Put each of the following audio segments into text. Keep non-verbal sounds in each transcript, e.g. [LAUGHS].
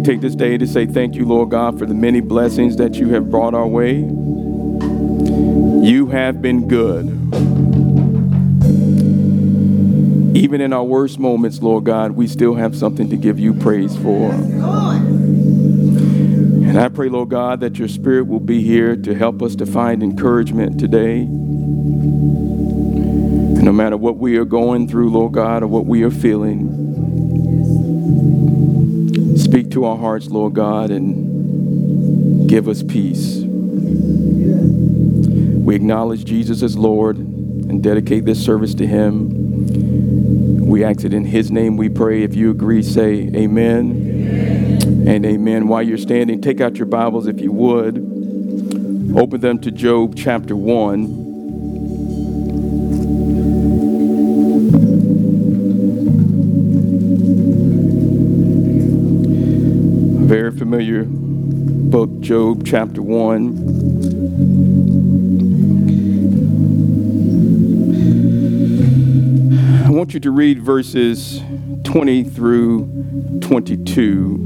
We take this day to say thank you, Lord God, for the many blessings that you have brought our way. You have been good. Even in our worst moments, Lord God, we still have something to give you praise for. And I pray, Lord God, that your spirit will be here to help us to find encouragement today. And no matter what we are going through, Lord God, or what we are feeling, to our hearts, Lord God, and give us peace. We acknowledge Jesus as Lord and dedicate this service to Him. We ask it in His name we pray. If you agree, say amen and amen. While you're standing, take out your Bibles if you would. Open them to Job chapter 1. Familiar book, Job chapter 1. I want you to read verses 20 through 22.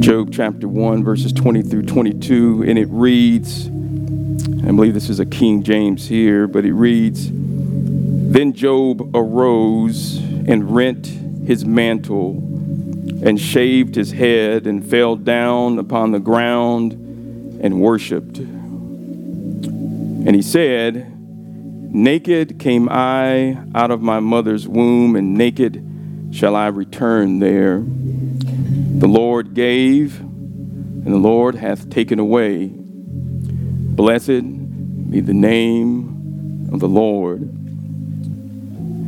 Job chapter 1, verses 20 through 22, and it reads, I believe this is a King James here, but it reads, Then Job arose and rent his mantle and shaved his head and fell down upon the ground and worshiped. And he said, Naked came I out of my mother's womb, and naked shall I return there. The Lord gave, and the Lord hath taken away. Blessed be the name of the Lord.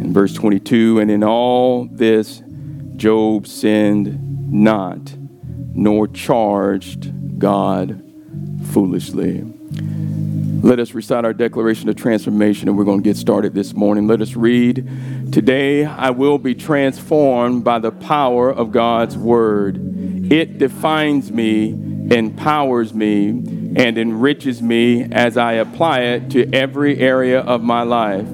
In verse 22, and in all this Job sinned not, nor charged God foolishly. Let us recite our declaration of transformation, and we're going to get started this morning. Let us read Today I will be transformed by the power of God's word. It defines me, empowers me, and enriches me as I apply it to every area of my life.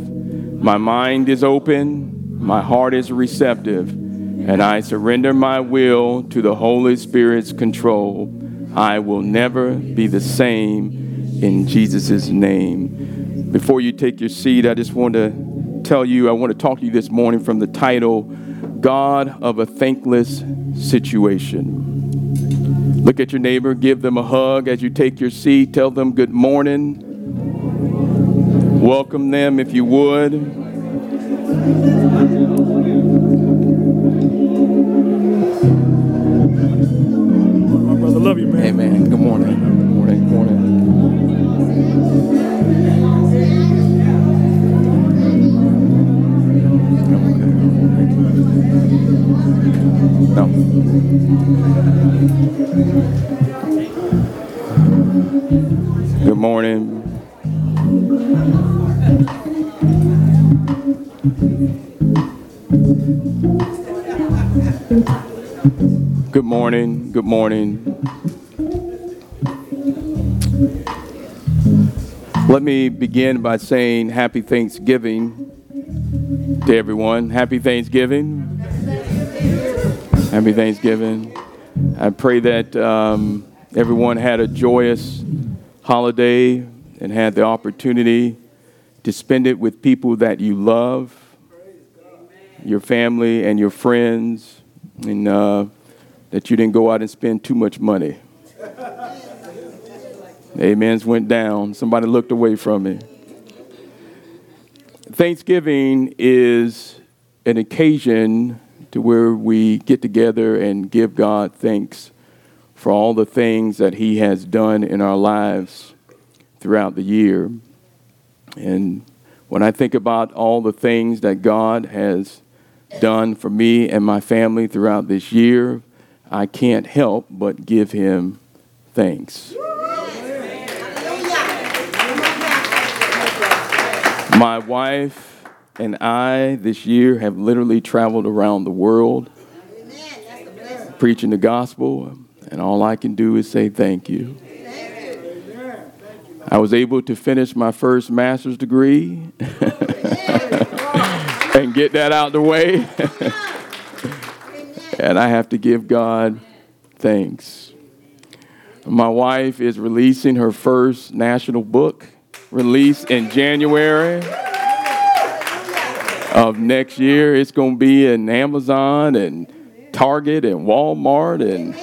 My mind is open, my heart is receptive, and I surrender my will to the Holy Spirit's control. I will never be the same in Jesus' name. Before you take your seat, I just want to tell you, I want to talk to you this morning from the title, God of a Thankless Situation. Look at your neighbor, give them a hug as you take your seat, tell them good morning. Welcome them if you would. My brother, love you, man. Amen. Good morning. Good morning. Good morning. No. Good morning. Good morning. Good morning. Let me begin by saying happy Thanksgiving to everyone. Happy Thanksgiving. Happy Thanksgiving. I pray that um, everyone had a joyous holiday and had the opportunity to spend it with people that you love, your family and your friends, and uh, that you didn't go out and spend too much money. Amens went down. Somebody looked away from me. Thanksgiving is an occasion to where we get together and give God thanks for all the things that He has done in our lives throughout the year. And when I think about all the things that God has done for me and my family throughout this year, I can't help but give Him thanks. My wife and I this year have literally traveled around the world preaching the gospel, and all I can do is say thank you. I was able to finish my first master's degree [LAUGHS] and get that out the way. and I have to give God thanks. My wife is releasing her first national book, released in January of next year. It's going to be in Amazon and Target and Walmart and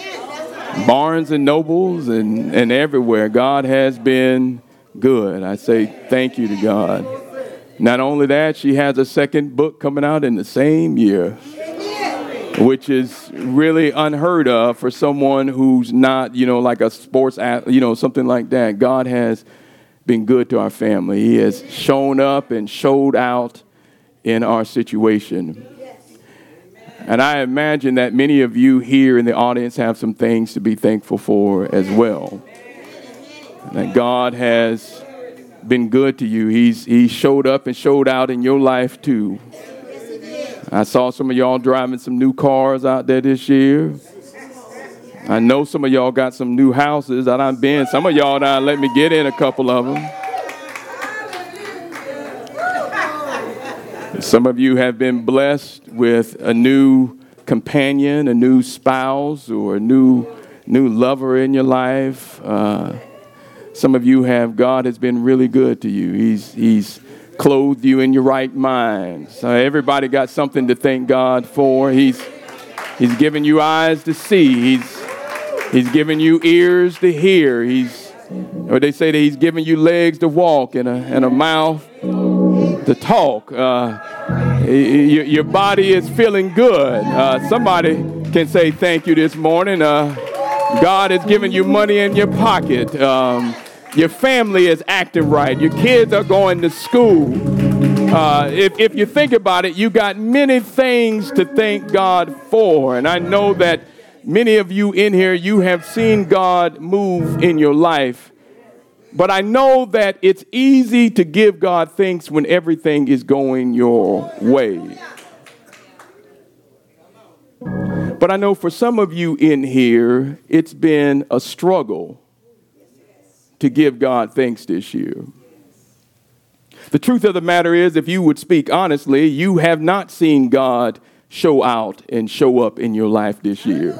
Barnes and Nobles and, and everywhere. God has been good. I say thank you to God. Not only that, she has a second book coming out in the same year, which is really unheard of for someone who's not, you know, like a sports, you know, something like that. God has been good to our family. He has shown up and showed out in our situation. And I imagine that many of you here in the audience have some things to be thankful for as well. That God has been good to you. He's he showed up and showed out in your life too. I saw some of y'all driving some new cars out there this year. I know some of y'all got some new houses. That I done been. Some of y'all done let me get in a couple of them. Some of you have been blessed with a new companion, a new spouse, or a new new lover in your life. Uh, some of you have, God has been really good to you. He's, he's clothed you in your right mind. So everybody got something to thank God for. He's, he's given you eyes to see. He's, he's given you ears to hear. He's, or they say that he's given you legs to walk and a, and a mouth to talk. Uh, your, your body is feeling good. Uh, somebody can say thank you this morning. Uh, God has given you money in your pocket. Um, your family is acting right. Your kids are going to school. Uh, if, if you think about it, you got many things to thank God for. And I know that many of you in here, you have seen God move in your life. But I know that it's easy to give God thanks when everything is going your way. But I know for some of you in here, it's been a struggle to give God thanks this year. The truth of the matter is, if you would speak honestly, you have not seen God show out and show up in your life this year.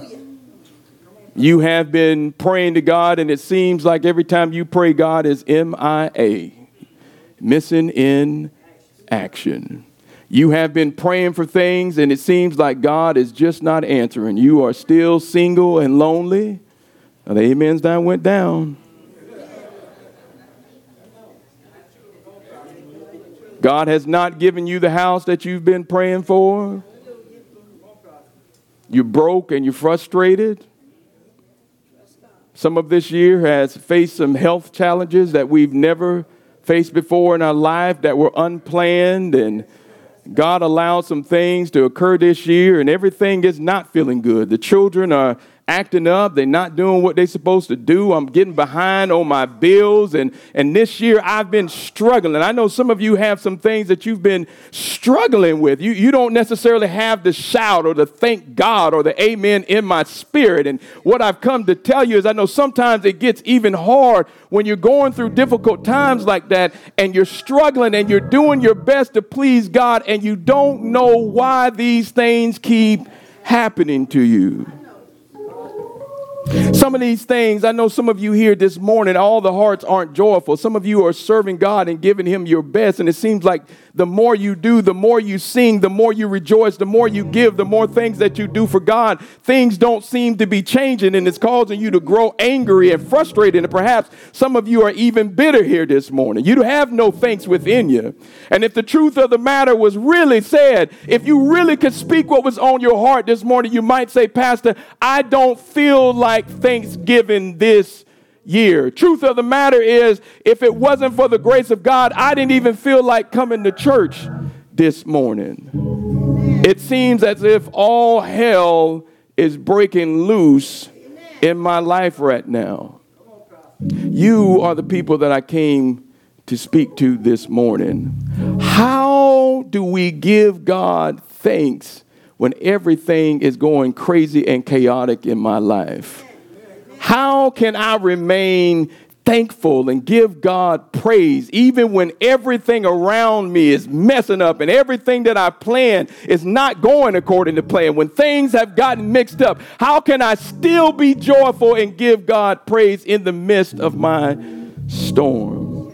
You have been praying to God, and it seems like every time you pray, God is MIA, missing in action. You have been praying for things, and it seems like God is just not answering. You are still single and lonely. Now, the amens down went down. God has not given you the house that you've been praying for. You're broke and you're frustrated. Some of this year has faced some health challenges that we've never faced before in our life that were unplanned and God allowed some things to occur this year and everything is not feeling good. The children are acting up. They're not doing what they're supposed to do. I'm getting behind on my bills. And, and this year I've been struggling. I know some of you have some things that you've been struggling with. You, you don't necessarily have the shout or the thank God or the amen in my spirit. And what I've come to tell you is I know sometimes it gets even hard when you're going through difficult times like that and you're struggling and you're doing your best to please God and you don't know why these things keep happening to you. Some of these things, I know some of you here this morning, all the hearts aren't joyful. Some of you are serving God and giving Him your best, and it seems like the more you do, the more you sing, the more you rejoice, the more you give, the more things that you do for God, things don't seem to be changing, and it's causing you to grow angry and frustrated. And perhaps some of you are even bitter here this morning. You have no thanks within you. And if the truth of the matter was really said, if you really could speak what was on your heart this morning, you might say, Pastor, I don't feel like Thanksgiving this year. Truth of the matter is, if it wasn't for the grace of God, I didn't even feel like coming to church this morning. It seems as if all hell is breaking loose in my life right now. You are the people that I came to speak to this morning. How do we give God thanks when everything is going crazy and chaotic in my life? How can I remain thankful and give God praise, even when everything around me is messing up and everything that I plan is not going according to plan, when things have gotten mixed up, how can I still be joyful and give God praise in the midst of my storm?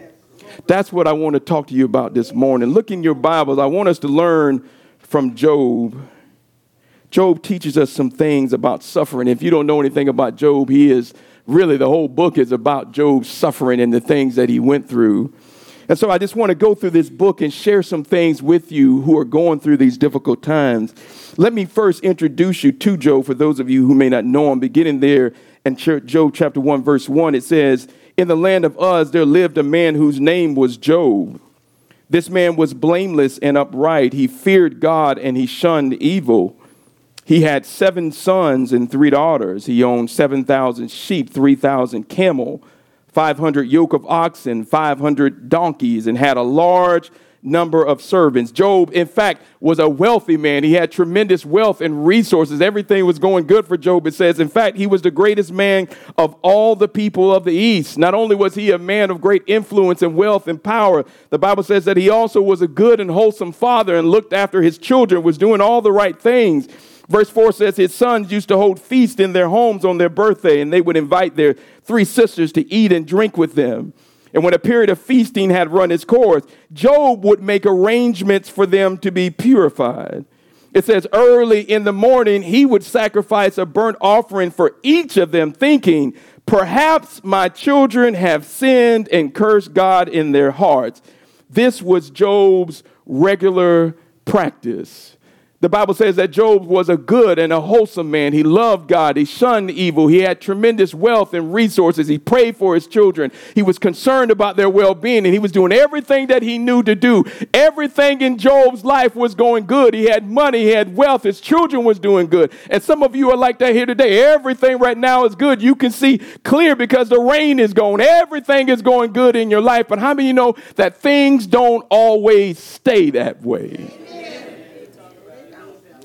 That's what I want to talk to you about this morning. Look in your Bibles. I want us to learn from Job. Job teaches us some things about suffering. If you don't know anything about Job, he is really the whole book is about Job's suffering and the things that he went through. And so I just want to go through this book and share some things with you who are going through these difficult times. Let me first introduce you to Job for those of you who may not know him. Beginning there in Job chapter 1, verse 1, it says, In the land of Uz there lived a man whose name was Job. This man was blameless and upright. He feared God and he shunned evil. He had seven sons and three daughters. He owned 7,000 sheep, 3,000 camel, 500 yoke of oxen, 500 donkeys, and had a large number of servants. Job, in fact, was a wealthy man. He had tremendous wealth and resources. Everything was going good for Job. It says, in fact, he was the greatest man of all the people of the East. Not only was he a man of great influence and wealth and power, the Bible says that he also was a good and wholesome father and looked after his children, was doing all the right things. Verse 4 says his sons used to hold feasts in their homes on their birthday, and they would invite their three sisters to eat and drink with them. And when a period of feasting had run its course, Job would make arrangements for them to be purified. It says, early in the morning, he would sacrifice a burnt offering for each of them, thinking, Perhaps my children have sinned and cursed God in their hearts. This was Job's regular practice. The Bible says that Job was a good and a wholesome man. He loved God. He shunned evil. He had tremendous wealth and resources. He prayed for his children. He was concerned about their well being and he was doing everything that he knew to do. Everything in Job's life was going good. He had money, he had wealth. His children was doing good. And some of you are like that here today. Everything right now is good. You can see clear because the rain is gone. Everything is going good in your life. But how many you know that things don't always stay that way?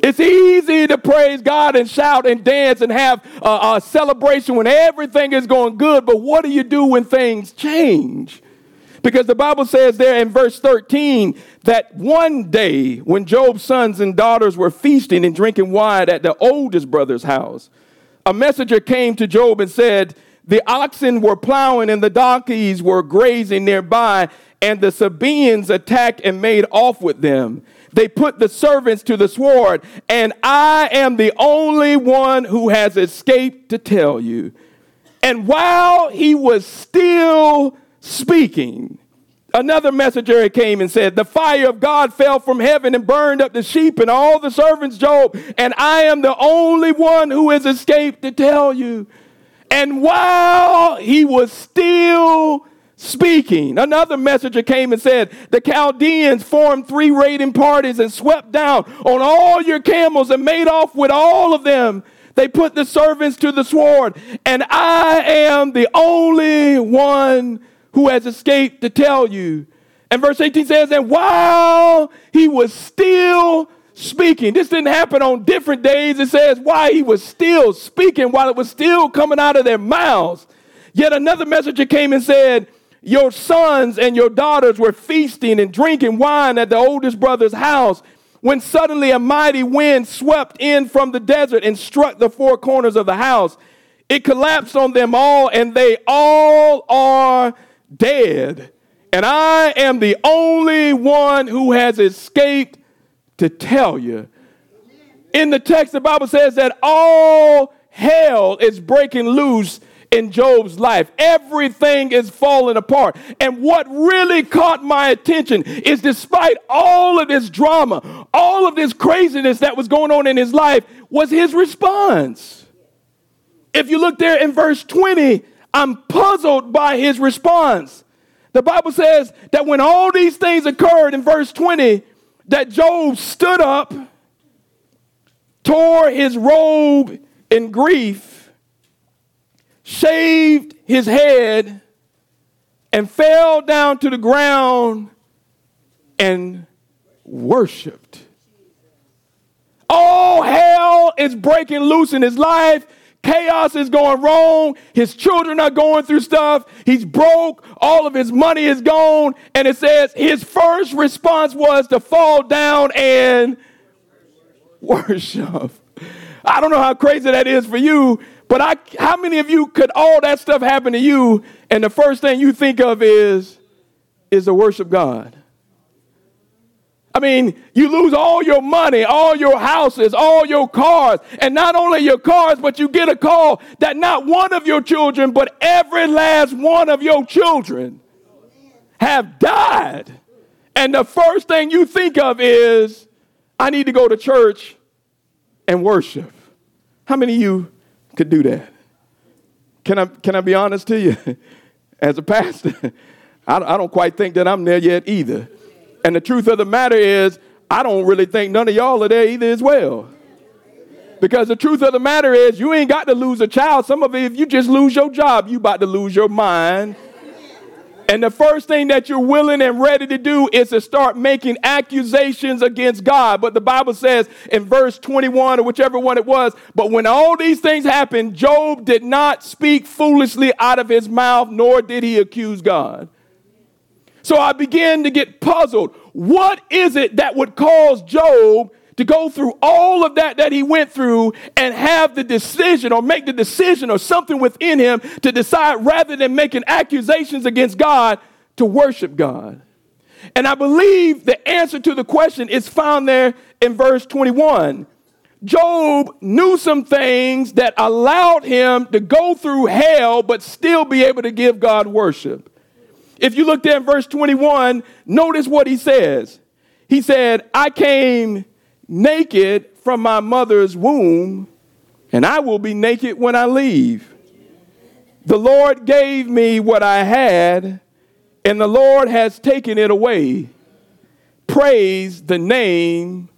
It's easy to praise God and shout and dance and have a, a, celebration when everything is going good, but what do you do when things change? Because the Bible says there in verse 13 that one day when Job's sons and daughters were feasting and drinking wine at the oldest brother's house, a messenger came to Job and said, The oxen were plowing and the donkeys were grazing nearby, and the Sabaeans attacked and made off with them. They put the servants to the sword, and I am the only one who has escaped to tell you. And while he was still speaking, another messenger came and said, The fire of God fell from heaven and burned up the sheep and all the servants, Job, and I am the only one who has escaped to tell you. And while he was still speaking. Another messenger came and said, The Chaldeans formed three raiding parties and swept down on all your camels and made off with all of them. They put the servants to the sword, and I am the only one who has escaped to tell you. And verse 18 says, And while he was still speaking, this didn't happen on different days. It says, Why he was still speaking, while it was still coming out of their mouths. Yet another messenger came and said, your sons and your daughters were feasting and drinking wine at the oldest brother's house when suddenly a mighty wind swept in from the desert and struck the four corners of the house. It collapsed on them all, and they all are dead. And I am the only one who has escaped to tell you. In the text, the Bible says that all hell is breaking loose in Job's life. Everything is falling apart. And what really caught my attention is despite all of this drama, all of this craziness that was going on in his life, was his response. If you look there in verse 20, I'm puzzled by his response. The Bible says that when all these things occurred in verse 20, that Job stood up, tore his robe in grief, shaved his head, and fell down to the ground and worshiped. All hell is breaking loose in his life. Chaos is going wrong. His children are going through stuff. He's broke. All of his money is gone. And it says his first response was to fall down and worship. I don't know how crazy that is for you, but I, how many of you could all that stuff happen to you and the first thing you think of is, is to worship God? I mean, you lose all your money, all your houses, all your cars, and not only your cars, but you get a call that not one of your children, but every last one of your children have died. And the first thing you think of is, I need to go to church and worship. How many of you could do that? Can I, can I be honest to you? [LAUGHS] As a pastor, [LAUGHS] I, I don't quite think that I'm there yet either. And the truth of the matter is, I don't really think none of y'all are there either as well. Because the truth of the matter is, you ain't got to lose a child. Some of it, if you just lose your job, you about to lose your mind. And the first thing that you're willing and ready to do is to start making accusations against God. But the Bible says in verse 21 or whichever one it was, but when all these things happened, Job did not speak foolishly out of his mouth, nor did he accuse God. So I began to get puzzled. What is it that would cause Job to go through all of that that he went through and have the decision or make the decision or something within him to decide rather than making accusations against God to worship God? And I believe the answer to the question is found there in verse 21. Job knew some things that allowed him to go through hell but still be able to give God worship. If you look there in verse 21, notice what he says. He said, I came naked from my mother's womb, and I will be naked when I leave. The Lord gave me what I had, and the Lord has taken it away. Praise the name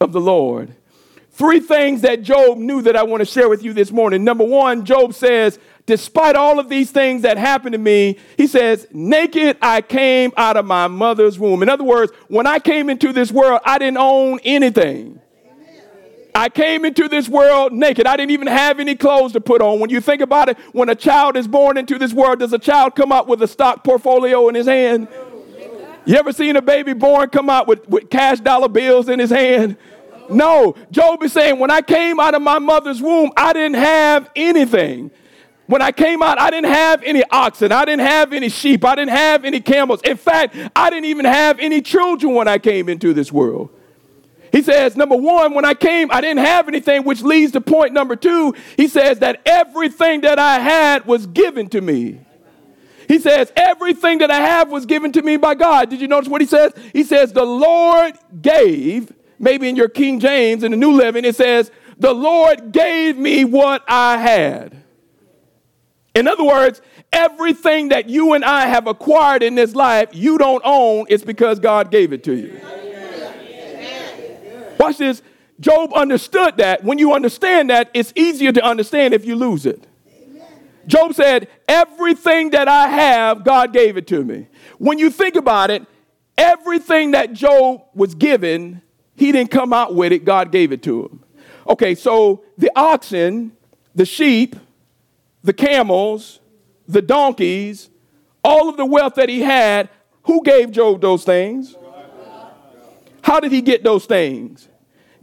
of the Lord. Three things that Job knew that I want to share with you this morning. Number one, Job says, despite all of these things that happened to me, he says, naked I came out of my mother's womb. In other words, when I came into this world, I didn't own anything. I came into this world naked. I didn't even have any clothes to put on. When you think about it, when a child is born into this world, does a child come out with a stock portfolio in his hand? You ever seen a baby born come out with, with cash dollar bills in his hand? No. Job is saying, when I came out of my mother's womb, I didn't have anything. When I came out, I didn't have any oxen. I didn't have any sheep. I didn't have any camels. In fact, I didn't even have any children when I came into this world. He says, number one, when I came, I didn't have anything, which leads to point number two. He says that everything that I had was given to me. He says, everything that I have was given to me by God. Did you notice what he says? He says, the Lord gave, maybe in your King James, in the New Living, it says, the Lord gave me what I had. In other words, everything that you and I have acquired in this life, you don't own, it's because God gave it to you. Watch this. Job understood that. When you understand that, it's easier to understand if you lose it. Job said, Everything that I have, God gave it to me. When you think about it, everything that Job was given, he didn't come out with it, God gave it to him. Okay, so the oxen, the sheep, the camels, the donkeys, all of the wealth that he had, who gave Job those things? How did he get those things?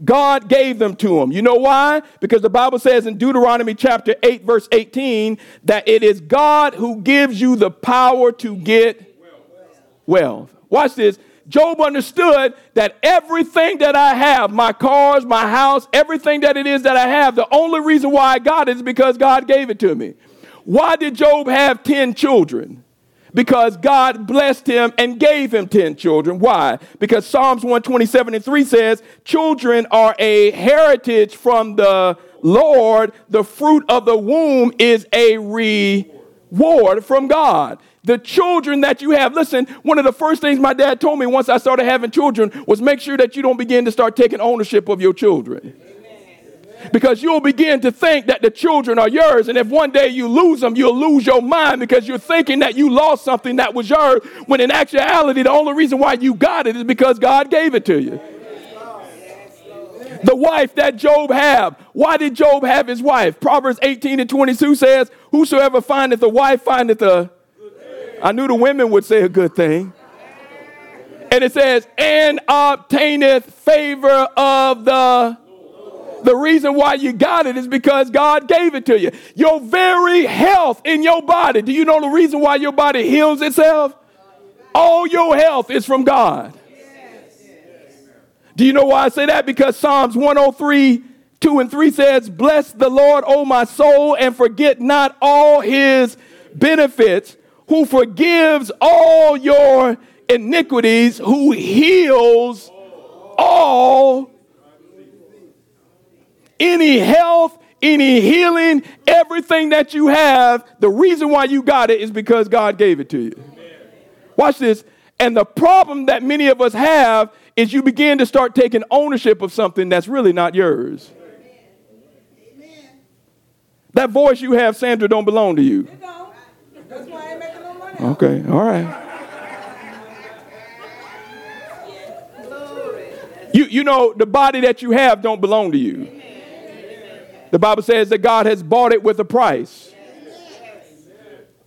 God gave them to him. You know why? Because the Bible says in Deuteronomy chapter 8, verse 18, that it is God who gives you the power to get wealth. Watch this. Job understood that everything that I have, my cars, my house, everything that it is that I have, the only reason why I got it is because God gave it to me. Why did Job have 10 children? Because God blessed him and gave him 10 children. Why? Because Psalms 127 and 3 says, Children are a heritage from the Lord. The fruit of the womb is a reward from God the children that you have. Listen, one of the first things my dad told me once I started having children was make sure that you don't begin to start taking ownership of your children. Because you'll begin to think that the children are yours, and if one day you lose them, you'll lose your mind because you're thinking that you lost something that was yours, when in actuality, the only reason why you got it is because God gave it to you. The wife that Job had. Why did Job have his wife? Proverbs 18 and 22 says, Whosoever findeth a wife findeth a. I knew the women would say a good thing. And it says, and obtaineth favor of the. The reason why you got it is because God gave it to you. Your very health in your body. Do you know the reason why your body heals itself? All your health is from God. Do you know why I say that? Because Psalms 103, 2 and 3 says, Bless the Lord, O my soul, and forget not all his benefits, who forgives all your iniquities, who heals all any health, any healing, everything that you have, the reason why you got it is because God gave it to you. Watch this. And the problem that many of us have is you begin to start taking ownership of something that's really not yours. That voice you have, Sandra, don't belong to you. Okay, all right. You, you know, the body that you have don't belong to you. The Bible says that God has bought it with a price.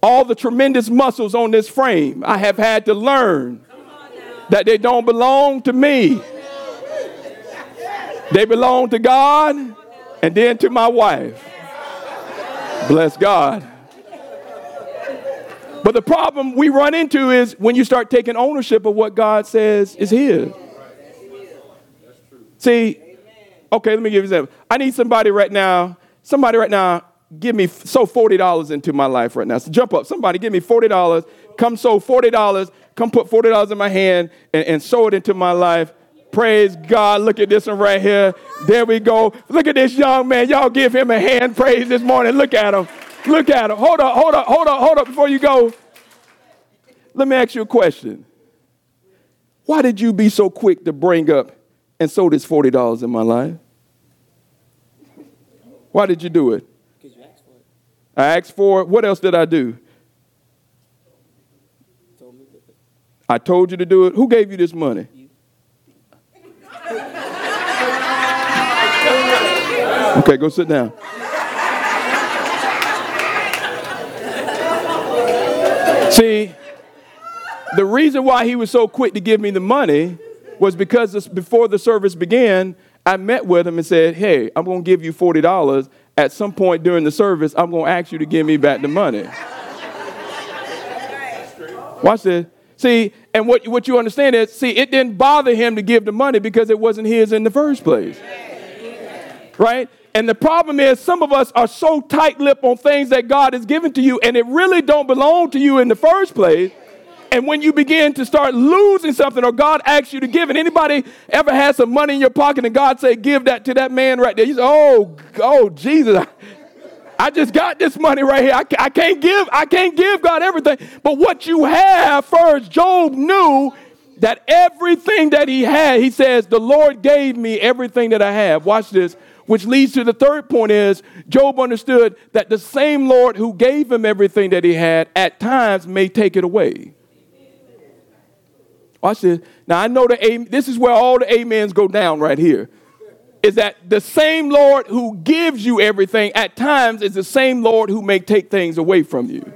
All the tremendous muscles on this frame, I have had to learn that they don't belong to me. They belong to God and then to my wife. Bless God. But the problem we run into is when you start taking ownership of what God says is His. See, okay, let me give you an example. I need somebody right now, somebody right now, give me, sow $40 into my life right now. So jump up. Somebody give me $40. Come sow $40. Come put $40 in my hand and, and sow it into my life. Praise God. Look at this one right here. There we go. Look at this young man. Y'all give him a hand praise this morning. Look at him. Look at him. Hold up, hold up, hold up, hold up before you go. Let me ask you a question. Why did you be so quick to bring up and sow this $40 in my life? Why did you do it? Because you asked for it. I asked for it. What else did I do? Told me to I told you to do it. Who gave you this money? You. okay, go sit down. See, the reason why he was so quick to give me the money was because this, before the service began, I met with him and said, Hey, I'm going to give you $40. At some point during the service, I'm going to ask you to give me back the money. Watch this. See, and what, what you understand is, see, it didn't bother him to give the money because it wasn't his in the first place. Right? And the problem is some of us are so tight-lipped on things that God has given to you and it really don't belong to you in the first place and when you begin to start losing something or God asks you to give it, anybody ever had some money in your pocket and God say, give that to that man right there? You say, oh, oh, Jesus. I just got this money right here. I, I can't give, I can't give God everything. But what you have first, Job knew that everything that he had, he says, the Lord gave me everything that I have. Watch this. Which leads to the third point is Job understood that the same Lord who gave him everything that he had at times may take it away. Watch this. Now I know the this is where all the amens go down right here. Is that the same Lord who gives you everything at times is the same Lord who may take things away from you.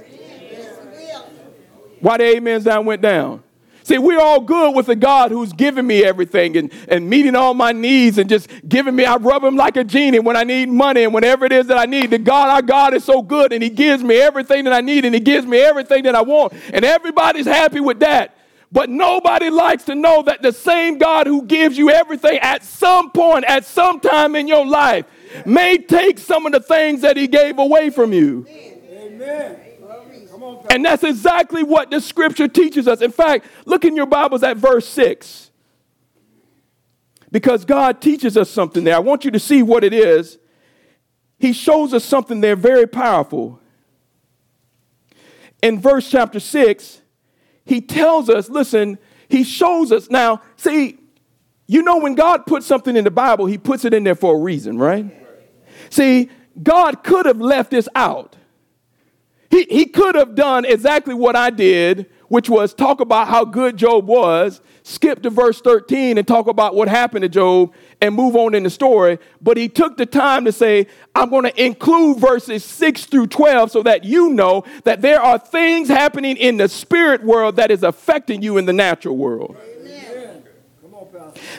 Why the amens down went down? See, we're all good with a God who's giving me everything and, and meeting all my needs and just giving me, I rub him like a genie when I need money and whenever it is that I need. The God, our God is so good and he gives me everything that I need and he gives me everything that I want. And everybody's happy with that. But nobody likes to know that the same God who gives you everything at some point, at some time in your life, may take some of the things that he gave away from you. Amen. And that's exactly what the scripture teaches us. In fact, look in your Bibles at verse 6. Because God teaches us something there. I want you to see what it is. He shows us something there very powerful. In verse chapter 6, he tells us, listen, he shows us. Now, see, you know, when God puts something in the Bible, he puts it in there for a reason, right? See, God could have left this out. He, he could have done exactly what I did which was talk about how good Job was, skip to verse 13 and talk about what happened to Job and move on in the story. But he took the time to say, I'm going to include verses 6 through 12 so that you know that there are things happening in the spirit world that is affecting you in the natural world.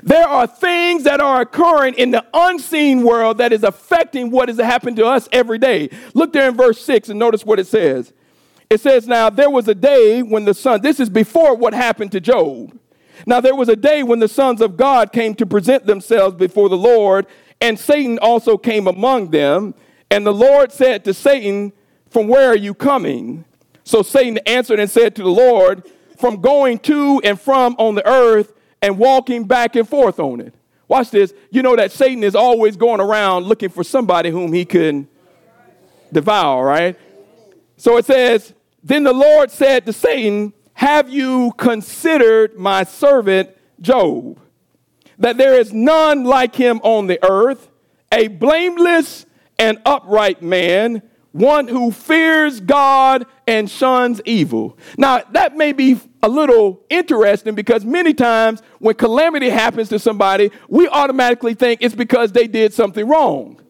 There are things that are occurring in the unseen world that is affecting what is happening to us every day. Look there in verse 6 and notice what it says. It says, Now there was a day when the sun, this is before what happened to Job. Now there was a day when the sons of God came to present themselves before the Lord, and Satan also came among them. And the Lord said to Satan, From where are you coming? So Satan answered and said to the Lord, From going to and from on the earth and walking back and forth on it. Watch this. You know that Satan is always going around looking for somebody whom he can devour, right? So it says, Then the Lord said to Satan, Have you considered my servant Job? That there is none like him on the earth, a blameless and upright man one who fears God and shuns evil. Now, that may be a little interesting because many times when calamity happens to somebody, we automatically think it's because they did something wrong.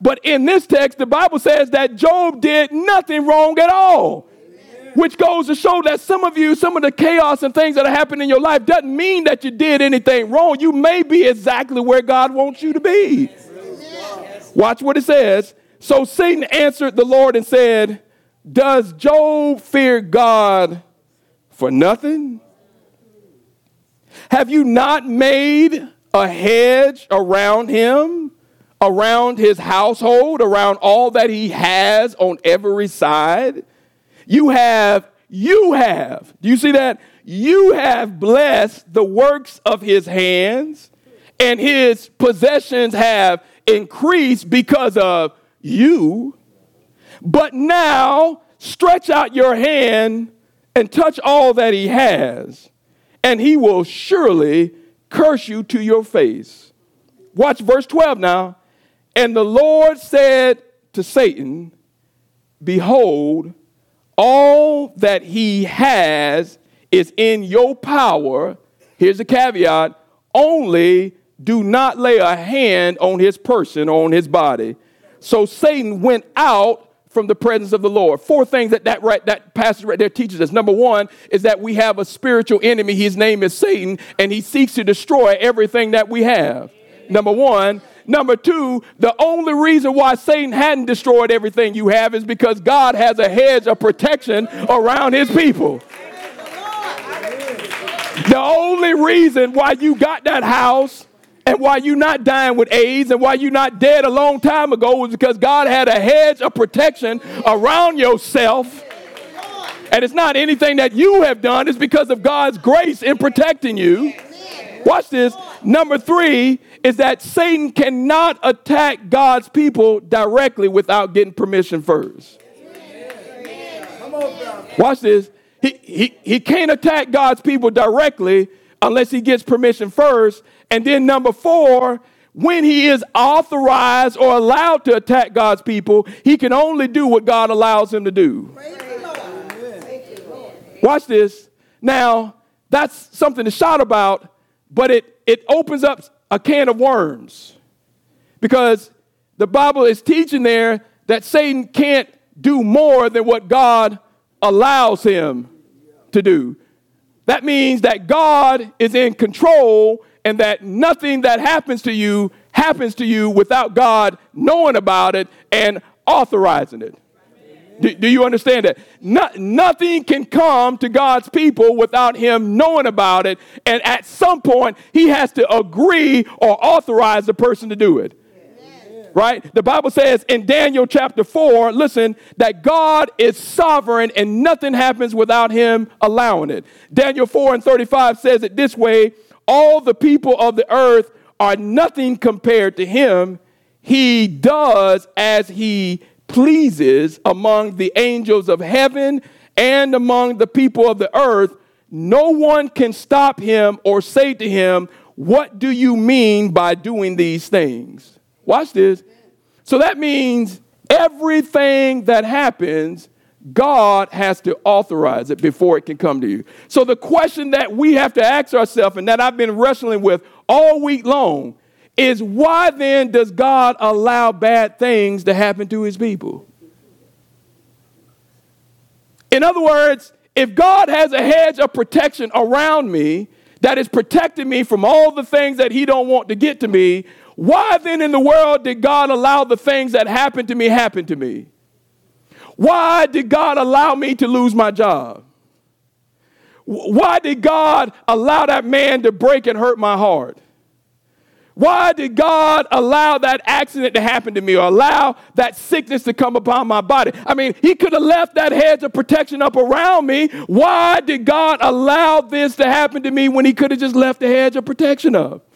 But in this text, the Bible says that Job did nothing wrong at all. Which goes to show that some of you, some of the chaos and things that are happening in your life doesn't mean that you did anything wrong. You may be exactly where God wants you to be. Watch what it says. So Satan answered the Lord and said, Does Job fear God for nothing? Have you not made a hedge around him, around his household, around all that he has on every side? You have, you have, do you see that? You have blessed the works of his hands, and his possessions have increased because of you, but now stretch out your hand and touch all that he has, and he will surely curse you to your face. Watch verse 12 now. And the Lord said to Satan, Behold, all that he has is in your power. Here's the caveat only do not lay a hand on his person, on his body. So Satan went out from the presence of the Lord. Four things that that, right, that passage right there teaches us. Number one is that we have a spiritual enemy. His name is Satan, and he seeks to destroy everything that we have. Number one. Number two, the only reason why Satan hadn't destroyed everything you have is because God has a hedge of protection around his people. The only reason why you got that house and why you not dying with AIDS and why you not dead a long time ago was because God had a hedge of protection around yourself. And it's not anything that you have done, it's because of God's grace in protecting you. Watch this. Number three is that Satan cannot attack God's people directly without getting permission first. Watch this. He, he, he can't attack God's people directly unless he gets permission first. And then number four, when he is authorized or allowed to attack God's people, he can only do what God allows him to do. Watch this. Now, that's something to shout about, but it, it opens up a can of worms. Because the Bible is teaching there that Satan can't do more than what God allows him to do. That means that God is in control and that nothing that happens to you happens to you without God knowing about it and authorizing it. Do, do, you understand that? No, nothing can come to God's people without Him knowing about it, and at some point, He has to agree or authorize the person to do it. Right? The Bible says in Daniel chapter 4, listen, that God is sovereign and nothing happens without Him allowing it. Daniel 4 and 35 says it this way all the people of the earth are nothing compared to him. He does as he pleases among the angels of heaven and among the people of the earth. No one can stop him or say to him, What do you mean by doing these things? Watch this. So that means everything that happens, God has to authorize it before it can come to you. So, the question that we have to ask ourselves, and that I've been wrestling with all week long, is why then does God allow bad things to happen to his people? In other words, if God has a hedge of protection around me that is protecting me from all the things that he don't want to get to me, why then in the world did God allow the things that happened to me happen to me? Why did God allow me to lose my job? Why did God allow that man to break and hurt my heart? Why did God allow that accident to happen to me or allow that sickness to come upon my body? I mean, He could have left that hedge of protection up around me. Why did God allow this to happen to me when He could have just left the hedge of protection up?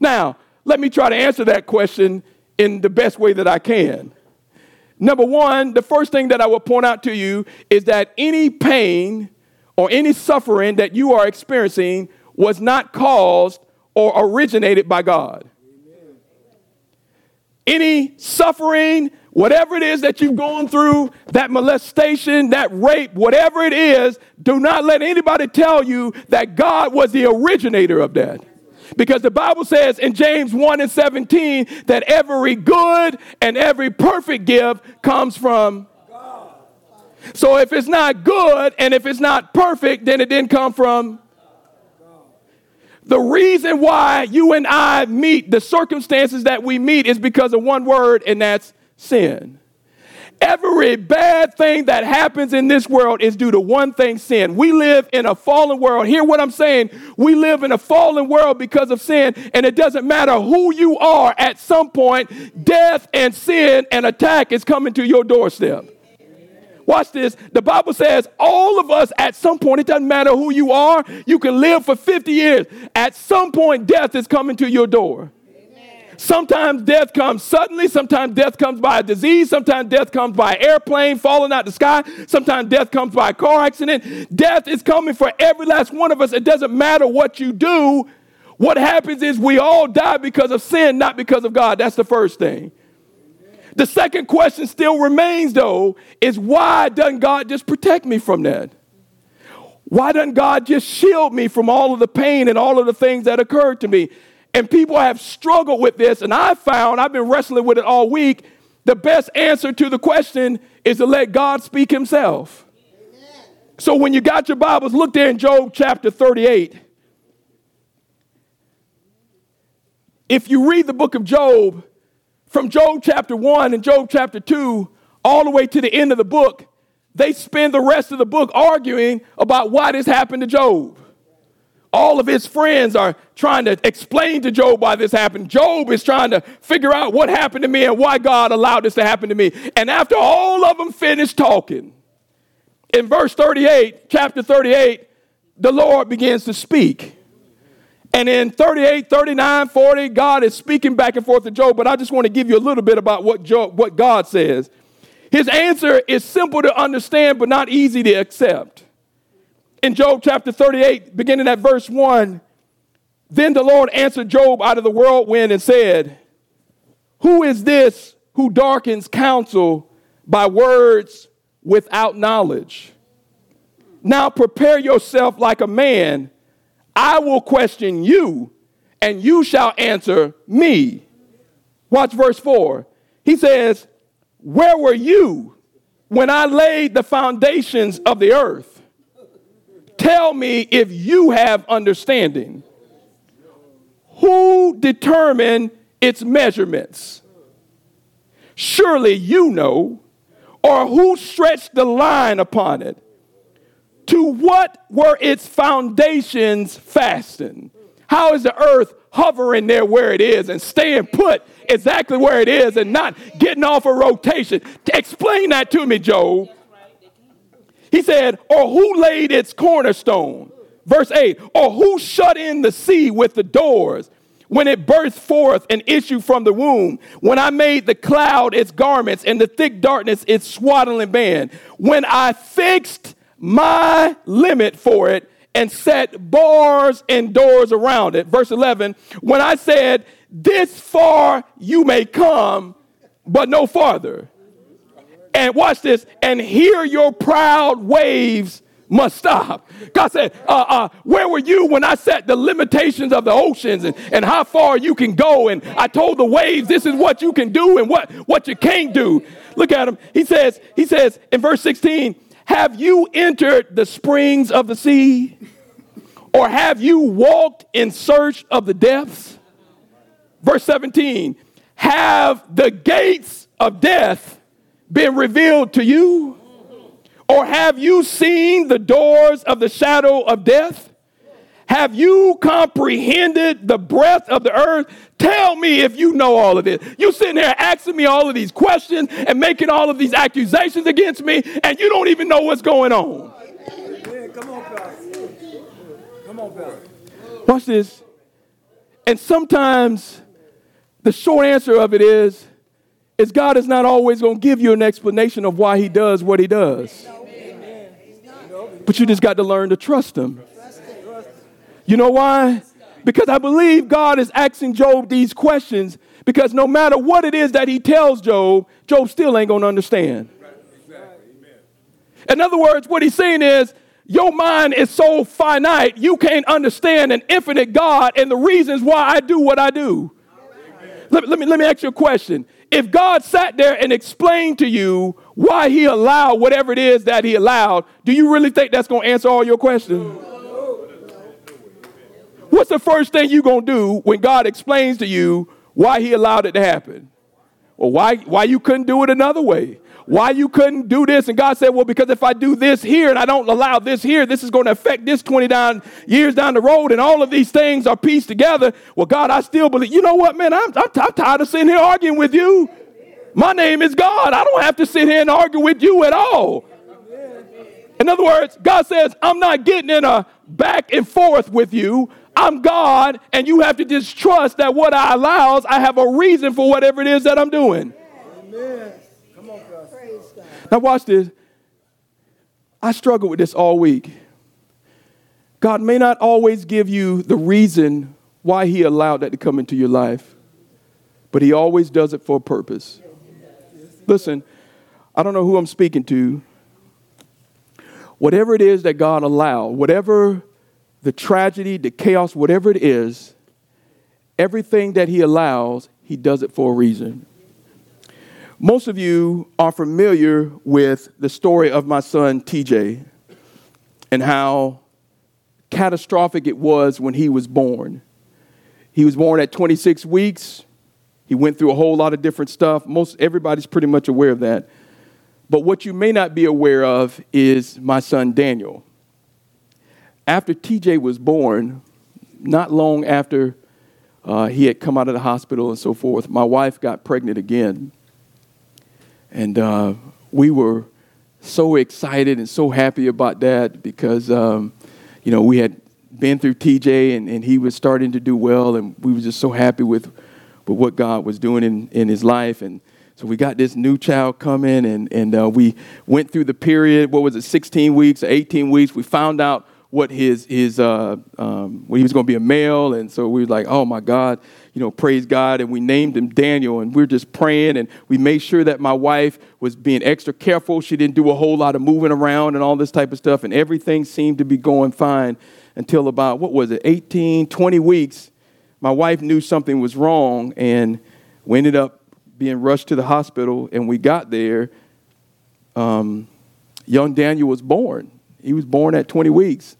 Now, let me try to answer that question in the best way that I can. Number one, the first thing that I will point out to you is that any pain or any suffering that you are experiencing was not caused or originated by God. Any suffering, whatever it is that you've gone through, that molestation, that rape, whatever it is, do not let anybody tell you that God was the originator of that. Because the Bible says in James 1 and 17 that every good and every perfect gift comes from God. So if it's not good and if it's not perfect, then it didn't come from God. the reason why you and I meet, the circumstances that we meet, is because of one word, and that's sin. Every bad thing that happens in this world is due to one thing sin. We live in a fallen world. Hear what I'm saying? We live in a fallen world because of sin, and it doesn't matter who you are, at some point, death and sin and attack is coming to your doorstep. Watch this. The Bible says all of us at some point, it doesn't matter who you are, you can live for 50 years. At some point, death is coming to your door. Sometimes death comes suddenly. Sometimes death comes by a disease. Sometimes death comes by an airplane falling out the sky. Sometimes death comes by a car accident. Death is coming for every last one of us. It doesn't matter what you do. What happens is we all die because of sin, not because of God. That's the first thing. The second question still remains, though, is why doesn't God just protect me from that? Why doesn't God just shield me from all of the pain and all of the things that occurred to me? And people have struggled with this, and I found, I've been wrestling with it all week. The best answer to the question is to let God speak Himself. Amen. So when you got your Bibles, look there in Job chapter 38. If you read the book of Job, from Job chapter 1 and Job chapter 2 all the way to the end of the book, they spend the rest of the book arguing about why this happened to Job. All of his friends are trying to explain to Job why this happened. Job is trying to figure out what happened to me and why God allowed this to happen to me. And after all of them finish talking, in verse 38, chapter 38, the Lord begins to speak. And in 38, 39, 40, God is speaking back and forth to Job, but I just want to give you a little bit about what, Job, what God says. His answer is simple to understand, but not easy to accept. In Job chapter 38, beginning at verse 1, then the Lord answered Job out of the whirlwind and said, Who is this who darkens counsel by words without knowledge? Now prepare yourself like a man I will question you, and you shall answer me. Watch verse 4. He says, Where were you when I laid the foundations of the earth? Tell me if you have understanding. Who determined its measurements? Surely you know. Or who stretched the line upon it? To what were its foundations fastened? How is the earth hovering there where it is and staying put exactly where it is and not getting off a rotation? Explain that to me, Job. He said, Or who laid its cornerstone? Verse 8, or who shut in the sea with the doors when it burst forth and issued from the womb, when I made the cloud its garments and the thick darkness its swaddling band, when I fixed my limit for it and set bars and doors around it. Verse 11, when I said, This far you may come, but no farther. And watch this, and here your proud waves must stop. God said, uh, uh, Where were you when I set the limitations of the oceans and, and how far you can go? And I told the waves, This is what you can do and what, what you can't do. Look at him. He says, He says in verse 16, Have you entered the springs of the sea? Or have you walked in search of the depths? Verse 17, Have the gates of death been revealed to you? Or have you seen the doors of the shadow of death? Have you comprehended the breadth of the earth? Tell me if you know all of this. You sitting there asking me all of these questions and making all of these accusations against me, and you don't even know what's going on. come on. Come on. Watch this. And sometimes the short answer of it is, is God is not always going to give you an explanation of why he does what he does. But you just got to learn to trust him. You know why? Because I believe God is asking Job these questions because no matter what it is that he tells Job, Job still ain't going to understand. In other words, what he's saying is, your mind is so finite, you can't understand an infinite God and the reasons why I do what I do. Let, let, me, let me ask you a question. If God sat there and explained to you why he allowed whatever it is that he allowed, do you really think that's going to answer all your questions? What's the first thing you're going to do when God explains to you why he allowed it to happen? Or why, why you couldn't do it another way? Why you couldn't do this? And God said, well, because if I do this here and I don't allow this here, this is going to affect this 20 down, years down the road. And all of these things are pieced together. Well, God, I still believe. You know what, man? I'm, I'm, I'm tired of sitting here arguing with you. My name is God. I don't have to sit here and argue with you at all. In other words, God says, I'm not getting in a back and forth with you. I'm God, and you have to just trust that what I allows, I have a reason for whatever it is that I'm doing. Amen. Now, watch this. I struggle with this all week. God may not always give you the reason why He allowed that to come into your life, but He always does it for a purpose. Listen, I don't know who I'm speaking to. Whatever it is that God allowed, whatever the tragedy, the chaos, whatever it is, everything that He allows, He does it for a reason. Most of you are familiar with the story of my son TJ and how catastrophic it was when he was born. He was born at 26 weeks. He went through a whole lot of different stuff. Most everybody's pretty much aware of that. But what you may not be aware of is my son Daniel. After TJ was born, not long after uh, he had come out of the hospital and so forth, my wife got pregnant again. And uh, we were so excited and so happy about that because, um, you know, we had been through TJ and, and he was starting to do well, and we were just so happy with, with what God was doing in, in his life. And so we got this new child coming, and, and uh, we went through the period, what was it, 16 weeks, 18 weeks. We found out what his, his uh, um, he was going to be a male, and so we were like, oh my God, you know, praise God, and we named him Daniel, and we are just praying, and we made sure that my wife was being extra careful. She didn't do a whole lot of moving around and all this type of stuff, and everything seemed to be going fine until about, what was it, 18, 20 weeks. My wife knew something was wrong, and we ended up being rushed to the hospital, and we got there. Um, young Daniel was born. He was born at 20 weeks.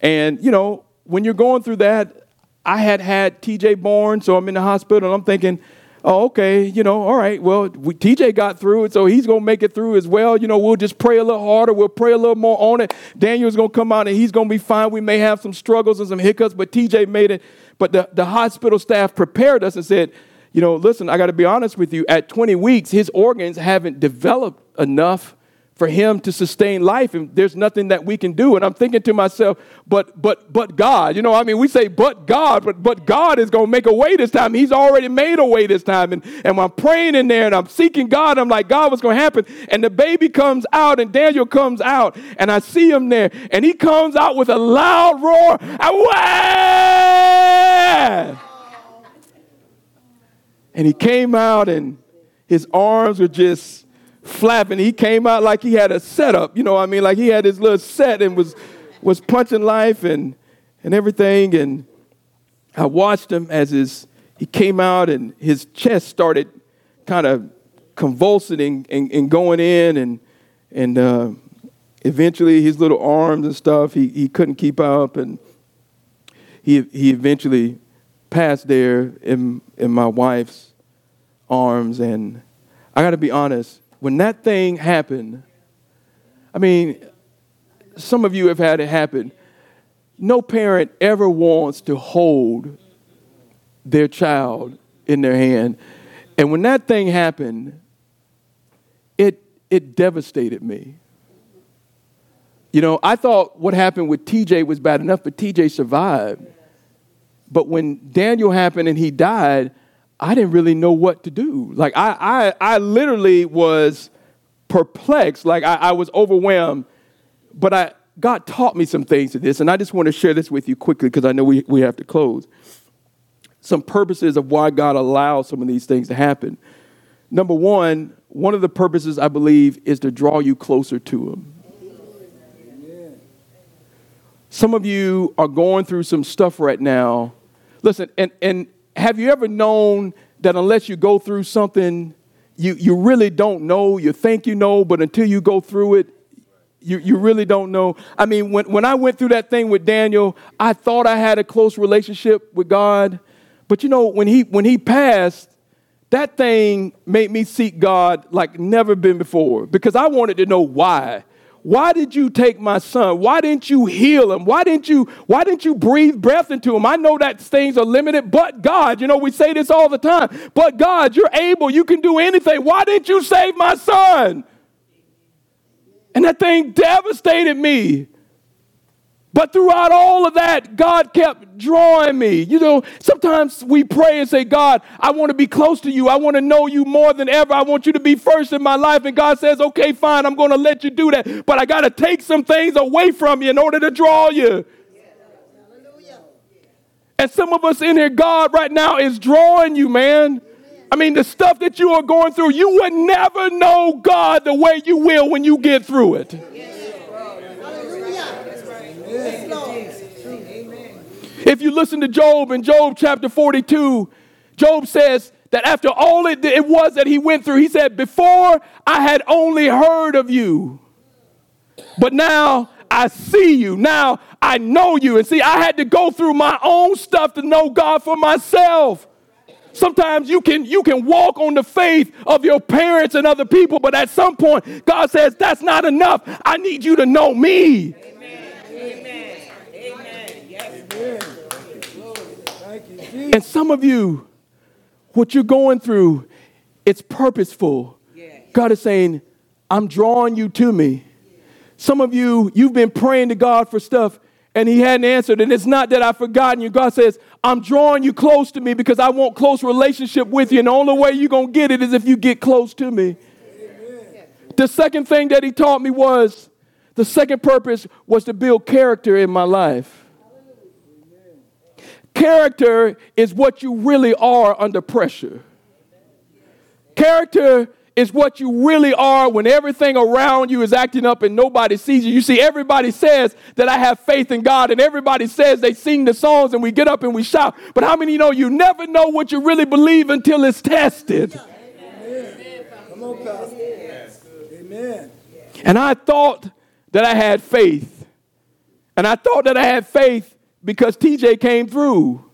And, you know, when you're going through that, I had had TJ born, so I'm in the hospital, and I'm thinking, oh, okay, you know, all right, well, we, TJ got through it, so he's going to make it through as well. You know, we'll just pray a little harder. We'll pray a little more on it. Daniel's going to come out, and he's going to be fine. We may have some struggles and some hiccups, but TJ made it. But the, the hospital staff prepared us and said, you know, listen, I got to be honest with you. At 20 weeks, his organs haven't developed enough for him to sustain life and there's nothing that we can do. And i'm thinking to myself but but but god you know i mean we say but god but but god is going to make a way this time. He's already made a way this time. And and i'm praying in there and i'm seeking god. I'm like god what's going to happen? And the baby comes out and daniel comes out and i see him there and he comes out with a loud roar. And, and he came out and his arms were just flapping. He came out like he had a setup, you know I mean? Like he had his little set and was, was punching life and, and everything. And I watched him as his, he came out and his chest started kind of convulsing and, and, and, going in. And, and uh, eventually his little arms and stuff, he, he couldn't keep up. And he, he eventually passed there in, in my wife's arms. And I got to be honest, when that thing happened, I mean, some of you have had it happen. No parent ever wants to hold their child in their hand. And when that thing happened, it, it devastated me. You know, I thought what happened with TJ was bad enough, but TJ survived. But when Daniel happened and he died, I didn't really know what to do. Like, I, I, I literally was perplexed. Like, I, I was overwhelmed. But I, God taught me some things to this, and I just want to share this with you quickly because I know we, we have to close. Some purposes of why God allows some of these things to happen. Number one, one of the purposes I believe is to draw you closer to Him. Some of you are going through some stuff right now. Listen, and, and have you ever known that unless you go through something, you, you really don't know? You think you know, but until you go through it, you, you really don't know. I mean, when, when I went through that thing with Daniel, I thought I had a close relationship with God. But you know, when he when he passed, that thing made me seek God like never been before because I wanted to know why. Why did you take my son? Why didn't you heal him? Why didn't you why didn't you breathe breath into him? I know that things are limited, but God, you know, we say this all the time. But God, you're able, you can do anything. Why didn't you save my son? And that thing devastated me. But throughout all of that, God kept drawing me. You know, sometimes we pray and say, God, I want to be close to you. I want to know you more than ever. I want you to be first in my life. And God says, okay, fine, I'm going to let you do that. But I got to take some things away from you in order to draw you. And some of us in here, God right now is drawing you, man. I mean, the stuff that you are going through, you would never know God the way you will when you get through it. If you listen to Job in Job chapter 42, Job says that after all it, it was that he went through, he said, Before I had only heard of you, but now I see you. Now I know you. And see, I had to go through my own stuff to know God for myself. Sometimes you can you can walk on the faith of your parents and other people, but at some point, God says, That's not enough. I need you to know me. Amen. Amen. Amen. Yes. And some of you, what you're going through, it's purposeful. God is saying, I'm drawing you to me. Some of you, you've been praying to God for stuff and He hadn't answered. And it's not that I've forgotten you. God says, I'm drawing you close to me because I want close relationship with you. And the only way you're going to get it is if you get close to me. Amen. The second thing that He taught me was the second purpose was to build character in my life. Character is what you really are under pressure. Character is what you really are when everything around you is acting up and nobody sees you. You see, everybody says that I have faith in God, and everybody says they sing the songs and we get up and we shout. But how many know you never know what you really believe until it's tested? Amen. Come on, Pastor. Amen. And I thought that I had faith. And I thought that I had faith because TJ came through.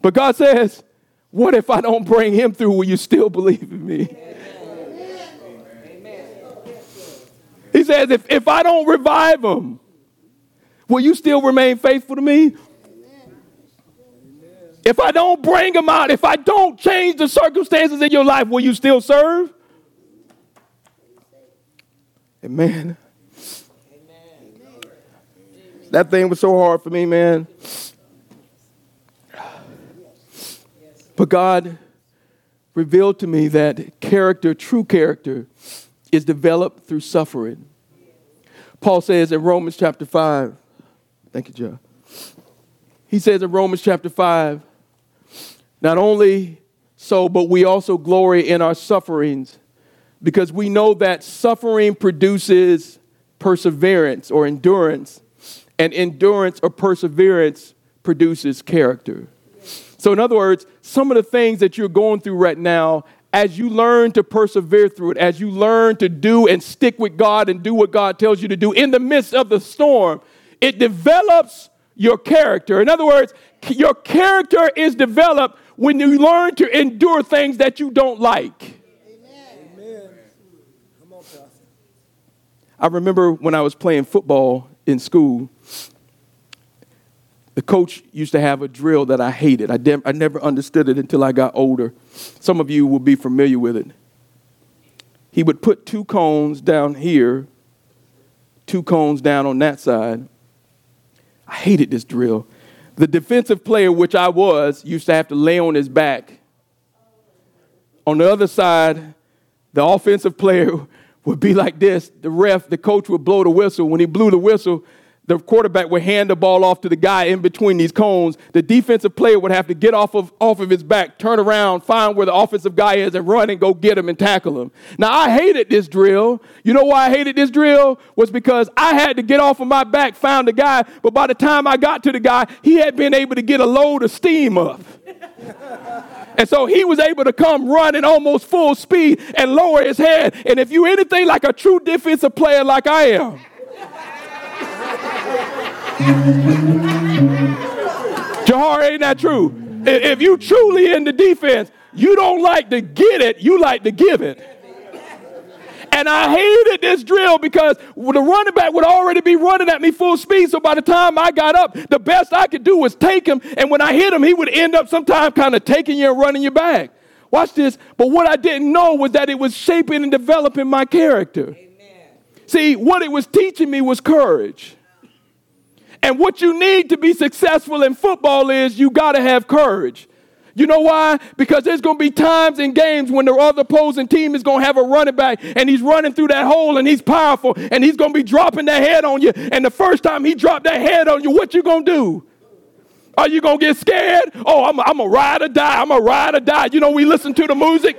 But God says, What if I don't bring him through? Will you still believe in me? Amen. He says, if, if I don't revive him, will you still remain faithful to me? If I don't bring him out, if I don't change the circumstances in your life, will you still serve? Amen. That thing was so hard for me, man. But God revealed to me that character, true character, is developed through suffering. Paul says in Romans chapter 5, thank you, Joe. He says in Romans chapter 5, not only so, but we also glory in our sufferings because we know that suffering produces perseverance or endurance, and endurance or perseverance produces character. So, in other words, some of the things that you're going through right now, as you learn to persevere through it, as you learn to do and stick with God and do what God tells you to do in the midst of the storm, it develops your character. In other words, your character is developed when you learn to endure things that you don't like. Amen. I remember when I was playing football in school, the coach used to have a drill that I hated. I, de- I never understood it until I got older. Some of you will be familiar with it. He would put two cones down here, two cones down on that side. I hated this drill. The defensive player, which I was, used to have to lay on his back. On the other side, the offensive player [LAUGHS] would be like this. The ref, the coach would blow the whistle. When he blew the whistle, the quarterback would hand the ball off to the guy in between these cones. The defensive player would have to get off of, off of his back, turn around, find where the offensive guy is, and run and go get him and tackle him. Now, I hated this drill. You know why I hated this drill? Was because I had to get off of my back, found the guy, but by the time I got to the guy, he had been able to get a load of steam up. [LAUGHS] And so he was able to come running almost full speed and lower his head. And if you're anything like a true defensive player like I am, Jahar, ain't that true? If you truly in the defense, you don't like to get it, you like to give it. And I hated this drill because the running back would already be running at me full speed. So by the time I got up, the best I could do was take him. And when I hit him, he would end up sometime kind of taking you and running you back. Watch this. But what I didn't know was that it was shaping and developing my character. Amen. See, what it was teaching me was courage. And what you need to be successful in football is you got to have courage. You know why? Because there's going to be times in games when the other opposing team is going to have a running back and he's running through that hole and he's powerful and he's going to be dropping that head on you. And the first time he dropped that head on you, what you going to do? Are you going to get scared? Oh, I'm, I'm a ride or die. I'm a ride or die. You know, we listen to the music.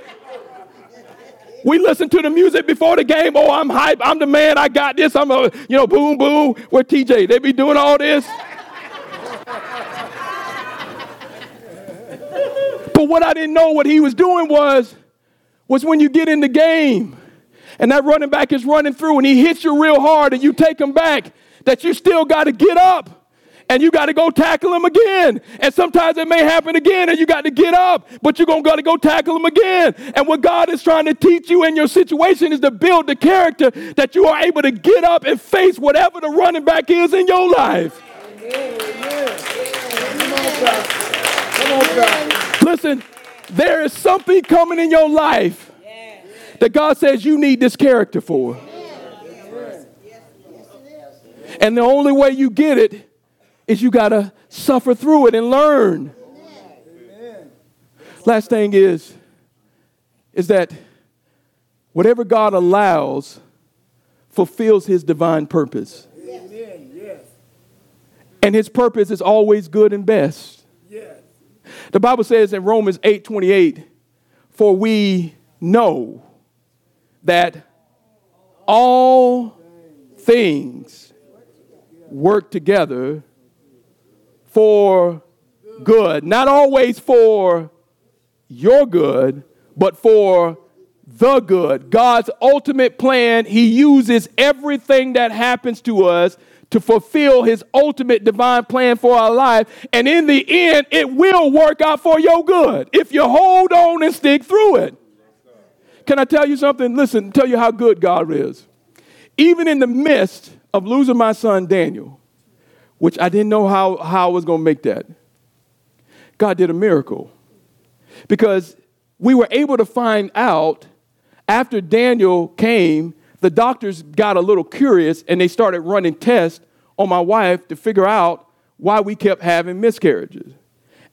We listen to the music before the game. Oh, I'm hype. I'm the man. I got this. I'm a, you know, boom, boom. Where TJ? They be doing all this. but what I didn't know what he was doing was, was when you get in the game and that running back is running through and he hits you real hard and you take him back, that you still got to get up and you got to go tackle him again. And sometimes it may happen again and you got to get up, but you're going to go tackle him again. And what God is trying to teach you in your situation is to build the character that you are able to get up and face whatever the running back is in your life. Listen, there is something coming in your life that God says you need this character for. And the only way you get it is you got to suffer through it and learn. Amen. Last thing is, is that whatever God allows fulfills his divine purpose. And his purpose is always good and best. The Bible says in Romans 8 28, for we know that all things work together for good. Not always for your good, but for the good. God's ultimate plan, He uses everything that happens to us to fulfill His ultimate divine plan for our life. And in the end, it will work out for your good if you hold on and stick through it. Can I tell you something? Listen, tell you how good God is. Even in the midst of losing my son Daniel, which I didn't know how, how I was going to make that. God did a miracle because we were able to find out after Daniel came, the doctors got a little curious and they started running tests on my wife to figure out why we kept having miscarriages.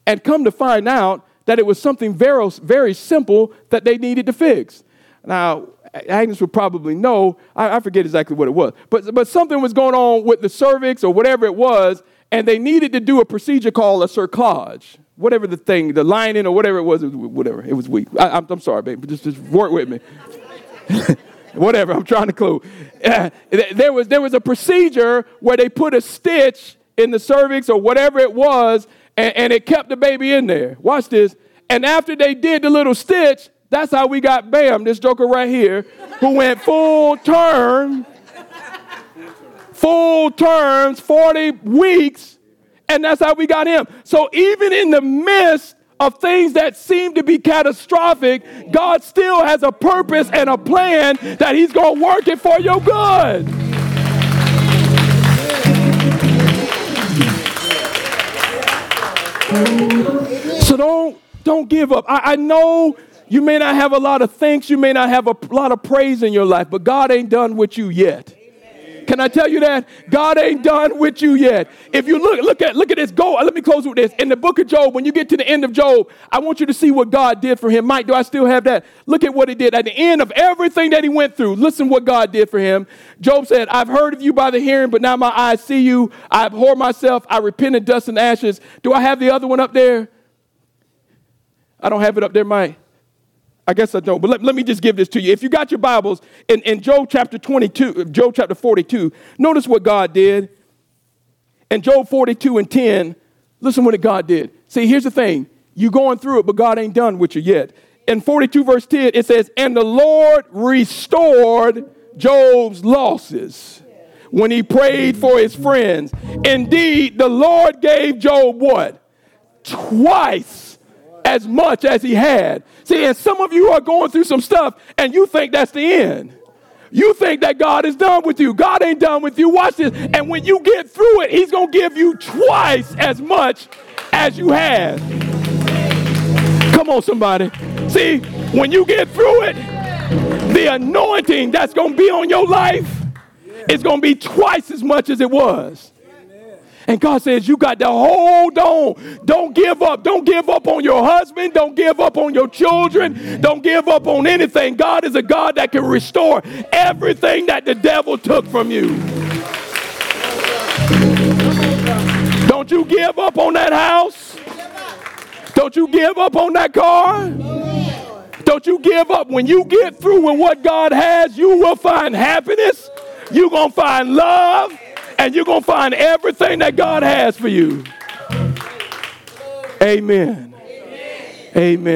And come to find out that it was something very, very simple that they needed to fix. Now, Agnes would probably know. I, I, forget exactly what it was. But, but something was going on with the cervix or whatever it was, and they needed to do a procedure called a cerclage. Whatever the thing, the lining or whatever it was, it was whatever. It was weak. I, am sorry, babe, just, just work with me. [LAUGHS] Whatever, I'm trying to clue. [LAUGHS] There, was, there was a procedure where they put a stitch in the cervix or whatever it was, and, and it kept the baby in there. Watch this. And after they did the little stitch, that's how we got Bam, this joker right here, who went full term, full terms, 40 weeks, and that's how we got him. So even in the midst of things that seem to be catastrophic, God still has a purpose and a plan that He's going to work it for your good. So don't don't give up. I, I know you may not have a lot of thanks, you may not have a lot of praise in your life, but God ain't done with you yet. Can I tell you that? God ain't done with you yet. If you look, look at look at this. Go. Let me close with this. In the book of Job, when you get to the end of Job, I want you to see what God did for him. Mike, do I still have that? Look at what he did. At the end of everything that he went through, listen what God did for him. Job said, I've heard of you by the hearing, but now my eyes see you. I abhor myself. I repent in dust and ashes. Do I have the other one up there? I don't have it up there, Mike. I guess I don't, but let, let me just give this to you. If you got your Bibles in, in Job chapter 22, Job chapter 42, notice what God did. In Job 42 and 10, listen what God did. See, here's the thing. You're going through it, but God ain't done with you yet. In 42 verse 10, it says, And the Lord restored Job's losses when he prayed for his friends. Indeed, the Lord gave Job what? Twice as much as he had. See, and some of you are going through some stuff and you think that's the end. You think that God is done with you. God ain't done with you. Watch this. And when you get through it, he's going to give you twice as much as you had. Come on, somebody. See, when you get through it, the anointing that's going to be on your life is going to be twice as much as it was. And God says, You got to hold on. Don't give up. Don't give up on your husband. Don't give up on your children. Don't give up on anything. God is a God that can restore everything that the devil took from you. Don't you give up on that house. Don't you give up on that car. Don't you give up. When you get through with what God has, you will find happiness. You're going to find love and you're going to find everything that God has for you. Amen. Amen. Amen.